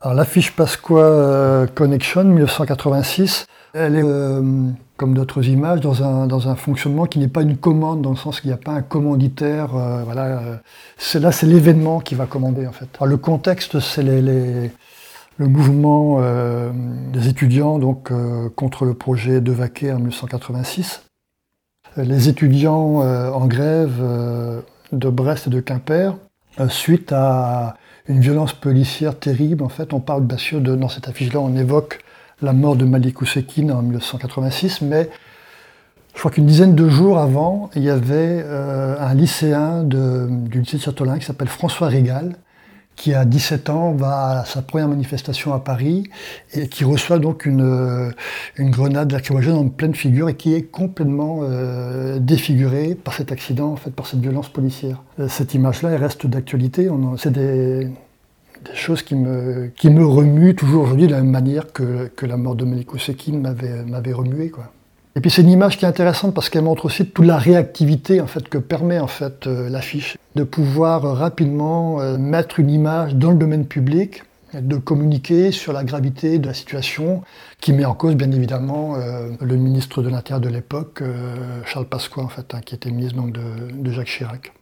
Alors l'affiche Pasqua Connection 1986, elle est comme d'autres images, dans un, dans un fonctionnement qui n'est pas une commande, dans le sens qu'il n'y a pas un commanditaire. Euh, voilà, euh, là, c'est l'événement qui va commander en fait. le contexte, c'est les, le mouvement euh, des étudiants donc contre le projet de Vaquet en 1986. Les étudiants en grève de Brest et de Quimper, suite à une violence policière terrible. En fait, on parle bien sûr de, dans cette affiche-là, on évoque la mort de Malik Oussekine en 1986, mais je crois qu'une dizaine de jours avant, il y avait euh, un lycéen du lycée de Châtelain qui s'appelle François Régal, qui à 17 ans va à sa première manifestation à Paris et qui reçoit donc une, euh, grenade lacrymogène en pleine figure et qui est complètement euh, défiguré par cet accident, en fait, par cette violence policière. Cette image-là, elle reste d'actualité. C'est des, choses qui me, qui me remuent toujours aujourd'hui de la même manière que, que la mort de Meliko Sekin m'avait, m'avait remué. Quoi. Et puis c'est une image qui est intéressante parce qu'elle montre aussi toute la réactivité en fait, que permet en fait, euh, l'affiche, de pouvoir rapidement euh, mettre une image dans le domaine public, de communiquer sur la gravité de la situation, qui met en cause bien évidemment euh, le ministre de l'Intérieur de l'époque, Charles Pasqua, en fait, hein, qui était ministre donc, de Jacques Chirac.